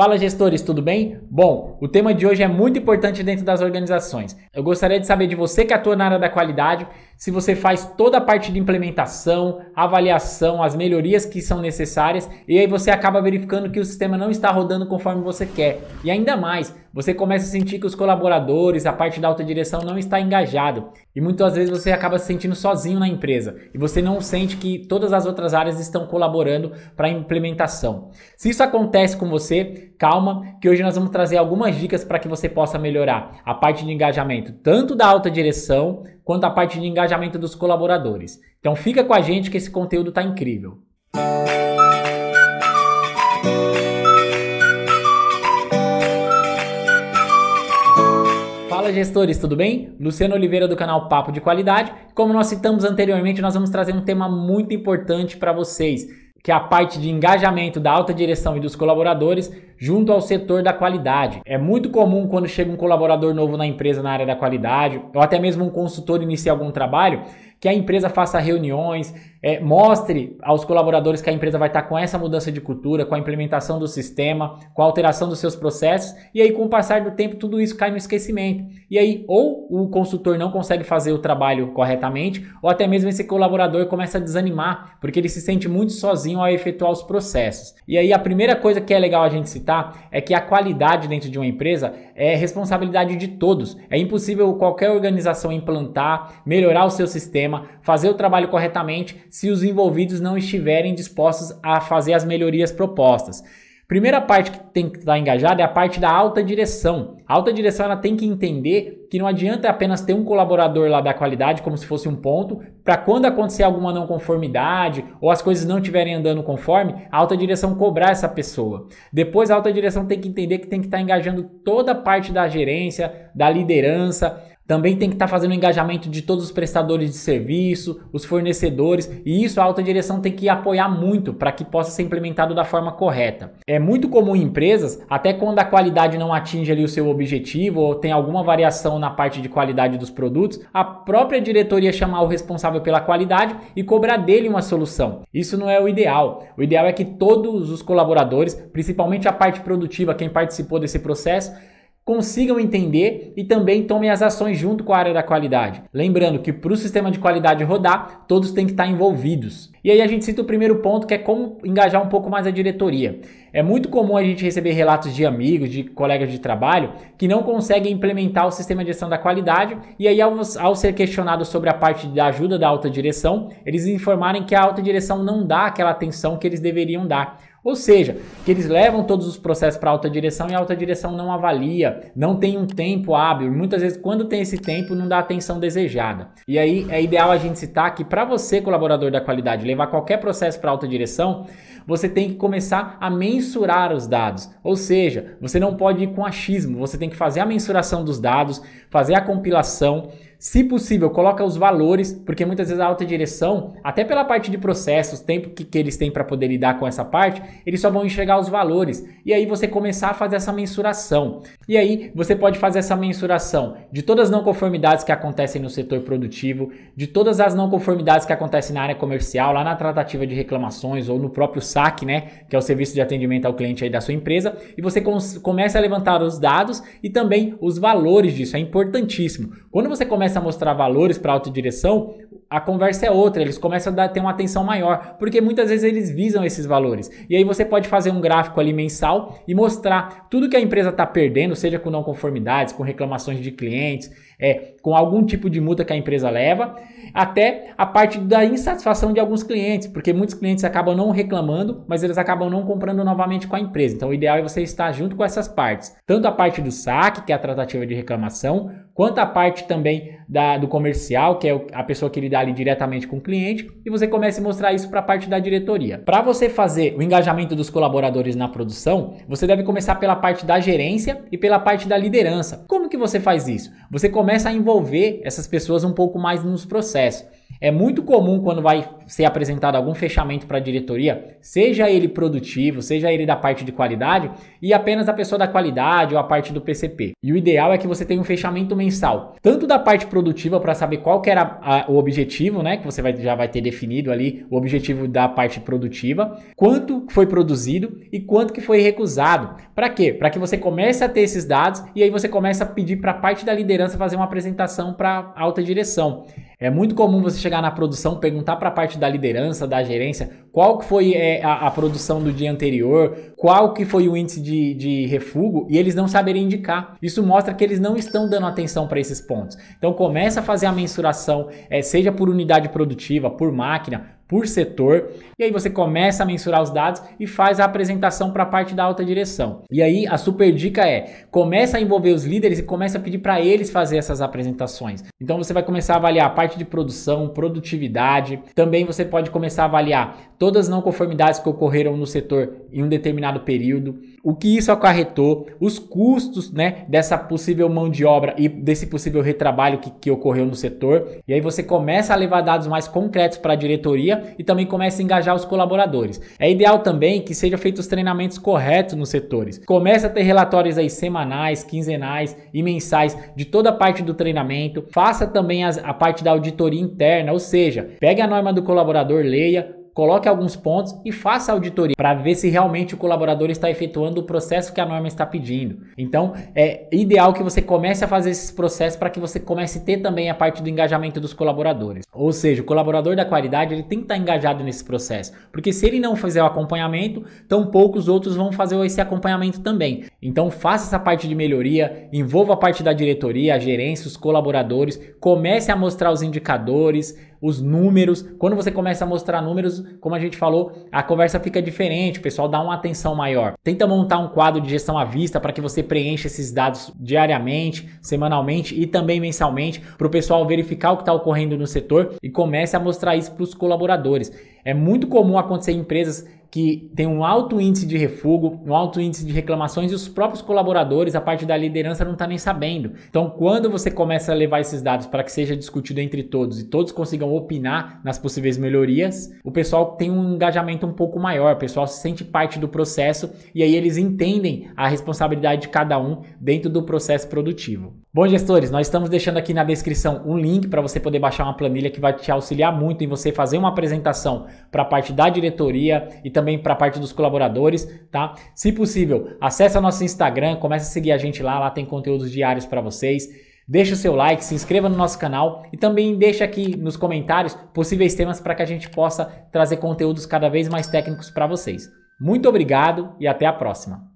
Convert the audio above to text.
Fala gestores, tudo bem? Bom, o tema de hoje é muito importante dentro das organizações. Eu gostaria de saber de você que atua na área da qualidade, se você faz toda a parte de implementação, avaliação, as melhorias que são necessárias e aí você acaba verificando que o sistema não está rodando conforme você quer. E ainda mais, você começa a sentir que os colaboradores, a parte da alta direção não está engajado. E muitas vezes você acaba se sentindo sozinho na empresa e você não sente que todas as outras áreas estão colaborando para a implementação. Se isso acontece com você, calma, que hoje nós vamos trazer algumas dicas para que você possa melhorar a parte de engajamento, tanto da alta direção quanto a parte de engajamento dos colaboradores. Então fica com a gente que esse conteúdo está incrível. Fala gestores, tudo bem? Luciano Oliveira do canal Papo de Qualidade. Como nós citamos anteriormente, nós vamos trazer um tema muito importante para vocês que é a parte de engajamento da alta direção e dos colaboradores junto ao setor da qualidade. É muito comum quando chega um colaborador novo na empresa na área da qualidade, ou até mesmo um consultor inicia algum trabalho, que a empresa faça reuniões, é, mostre aos colaboradores que a empresa vai estar com essa mudança de cultura, com a implementação do sistema, com a alteração dos seus processos, e aí com o passar do tempo tudo isso cai no esquecimento. E aí ou o consultor não consegue fazer o trabalho corretamente, ou até mesmo esse colaborador começa a desanimar, porque ele se sente muito sozinho ao efetuar os processos. E aí a primeira coisa que é legal a gente citar é que a qualidade dentro de uma empresa é responsabilidade de todos. É impossível qualquer organização implantar, melhorar o seu sistema sistema, fazer o trabalho corretamente se os envolvidos não estiverem dispostos a fazer as melhorias propostas. Primeira parte que tem que estar engajada é a parte da alta direção. A alta direção ela tem que entender que não adianta apenas ter um colaborador lá da qualidade como se fosse um ponto, para quando acontecer alguma não conformidade ou as coisas não estiverem andando conforme, a alta direção cobrar essa pessoa. Depois a alta direção tem que entender que tem que estar engajando toda a parte da gerência, da liderança, também tem que estar tá fazendo o engajamento de todos os prestadores de serviço, os fornecedores, e isso a alta direção tem que apoiar muito para que possa ser implementado da forma correta. É muito comum em empresas, até quando a qualidade não atinge ali o seu objetivo ou tem alguma variação na parte de qualidade dos produtos, a própria diretoria chamar o responsável pela qualidade e cobrar dele uma solução. Isso não é o ideal. O ideal é que todos os colaboradores, principalmente a parte produtiva, quem participou desse processo, consigam entender e também tomem as ações junto com a área da qualidade. Lembrando que para o sistema de qualidade rodar, todos têm que estar envolvidos. E aí a gente cita o primeiro ponto que é como engajar um pouco mais a diretoria. É muito comum a gente receber relatos de amigos, de colegas de trabalho que não conseguem implementar o sistema de gestão da qualidade e aí ao, ao ser questionado sobre a parte da ajuda da alta direção, eles informarem que a alta direção não dá aquela atenção que eles deveriam dar. Ou seja, que eles levam todos os processos para alta direção e a alta direção não avalia, não tem um tempo hábil. Muitas vezes, quando tem esse tempo, não dá a atenção desejada. E aí é ideal a gente citar que para você, colaborador da qualidade, levar qualquer processo para alta direção, você tem que começar a mensurar os dados. Ou seja, você não pode ir com achismo, você tem que fazer a mensuração dos dados, fazer a compilação se possível, coloca os valores, porque muitas vezes a alta direção, até pela parte de processos, tempo que, que eles têm para poder lidar com essa parte, eles só vão enxergar os valores. E aí você começar a fazer essa mensuração. E aí você pode fazer essa mensuração de todas as não conformidades que acontecem no setor produtivo, de todas as não conformidades que acontecem na área comercial, lá na tratativa de reclamações ou no próprio SAC, né, que é o serviço de atendimento ao cliente aí da sua empresa, e você começa a levantar os dados e também os valores disso. É importantíssimo. Quando você começa a mostrar valores para a autodireção, a conversa é outra, eles começam a dar, ter uma atenção maior, porque muitas vezes eles visam esses valores. E aí você pode fazer um gráfico ali mensal e mostrar tudo que a empresa está perdendo, seja com não conformidades, com reclamações de clientes, é, com algum tipo de multa que a empresa leva, até a parte da insatisfação de alguns clientes, porque muitos clientes acabam não reclamando, mas eles acabam não comprando novamente com a empresa. Então o ideal é você estar junto com essas partes, tanto a parte do saque, que é a tratativa de reclamação, quanto a parte também da, do comercial, que é a pessoa que lida ali diretamente com o cliente, e você começa a mostrar isso para a parte da diretoria. Para você fazer o engajamento dos colaboradores na produção, você deve começar pela parte da gerência e pela parte da liderança. Como que você faz isso? Você começa a envolver essas pessoas um pouco mais nos processos. É muito comum quando vai ser apresentado algum fechamento para a diretoria, seja ele produtivo, seja ele da parte de qualidade, e apenas a pessoa da qualidade ou a parte do PCP. E o ideal é que você tenha um fechamento mensal, tanto da parte produtiva para saber qual que era a, o objetivo, né, que você vai, já vai ter definido ali o objetivo da parte produtiva, quanto foi produzido e quanto que foi recusado. Para quê? Para que você comece a ter esses dados e aí você começa a pedir para a parte da liderança fazer uma apresentação para alta direção. É muito comum você chegar na produção, perguntar para a parte da liderança, da gerência, qual que foi é, a, a, produção do dia anterior, qual que foi o índice de, de refúgio e eles não saberem indicar. Isso mostra que eles não estão dando atenção para esses pontos. Então começa a fazer a mensuração, é, seja por unidade produtiva, por máquina, por setor, e aí você começa a mensurar os dados e faz a apresentação para a parte da alta direção. E aí a super dica é: começa a envolver os líderes e começa a pedir para eles fazer essas apresentações. Então você vai começar a avaliar a parte de produção, produtividade. Também você pode começar a avaliar todas as não conformidades que ocorreram no setor em um determinado período, o que isso acarretou, os custos, né, dessa possível mão de obra e desse possível retrabalho que, que ocorreu no setor. E aí você começa a levar dados mais concretos para a diretoria e também comece a engajar os colaboradores. É ideal também que sejam feitos os treinamentos corretos nos setores. Comece a ter relatórios aí semanais, quinzenais e mensais de toda a parte do treinamento. Faça também as, a parte da auditoria interna, ou seja, pegue a norma do colaborador, leia, coloque alguns pontos e faça auditoria para ver se realmente o colaborador está efetuando o processo que a norma está pedindo. Então, é ideal que você comece a fazer esses processos para que você comece a ter também a parte do engajamento dos colaboradores. Ou seja, o colaborador da qualidade ele tem que estar engajado nesse processo, porque se ele não fizer o acompanhamento, tão poucos outros vão fazer esse acompanhamento também. Então, faça essa parte de melhoria, envolva a parte da diretoria, a gerência, os colaboradores, comece a mostrar os indicadores, os números. Quando você começa a mostrar números, como a gente falou, a conversa fica diferente, o pessoal dá uma atenção maior. Tenta montar um quadro de gestão à vista para que você preencha esses dados diariamente, semanalmente e também mensalmente, para o pessoal verificar o que está ocorrendo no setor e comece a mostrar isso para os colaboradores. É muito comum acontecer em empresas que tem um alto índice de refúgio, um alto índice de reclamações e os próprios colaboradores, a parte da liderança não está nem sabendo. Então, quando você começa a levar esses dados para que seja discutido entre todos e todos consigam opinar nas possíveis melhorias, o pessoal tem um engajamento um pouco maior, o pessoal se sente parte do processo e aí eles entendem a responsabilidade de cada um dentro do processo produtivo. Bom, gestores, nós estamos deixando aqui na descrição um link para você poder baixar uma planilha que vai te auxiliar muito em você fazer uma apresentação para a parte da diretoria e também para a parte dos colaboradores, tá? Se possível, acesse nosso Instagram, comece a seguir a gente lá, lá tem conteúdos diários para vocês. Deixe o seu like, se inscreva no nosso canal e também deixe aqui nos comentários possíveis temas para que a gente possa trazer conteúdos cada vez mais técnicos para vocês. Muito obrigado e até a próxima.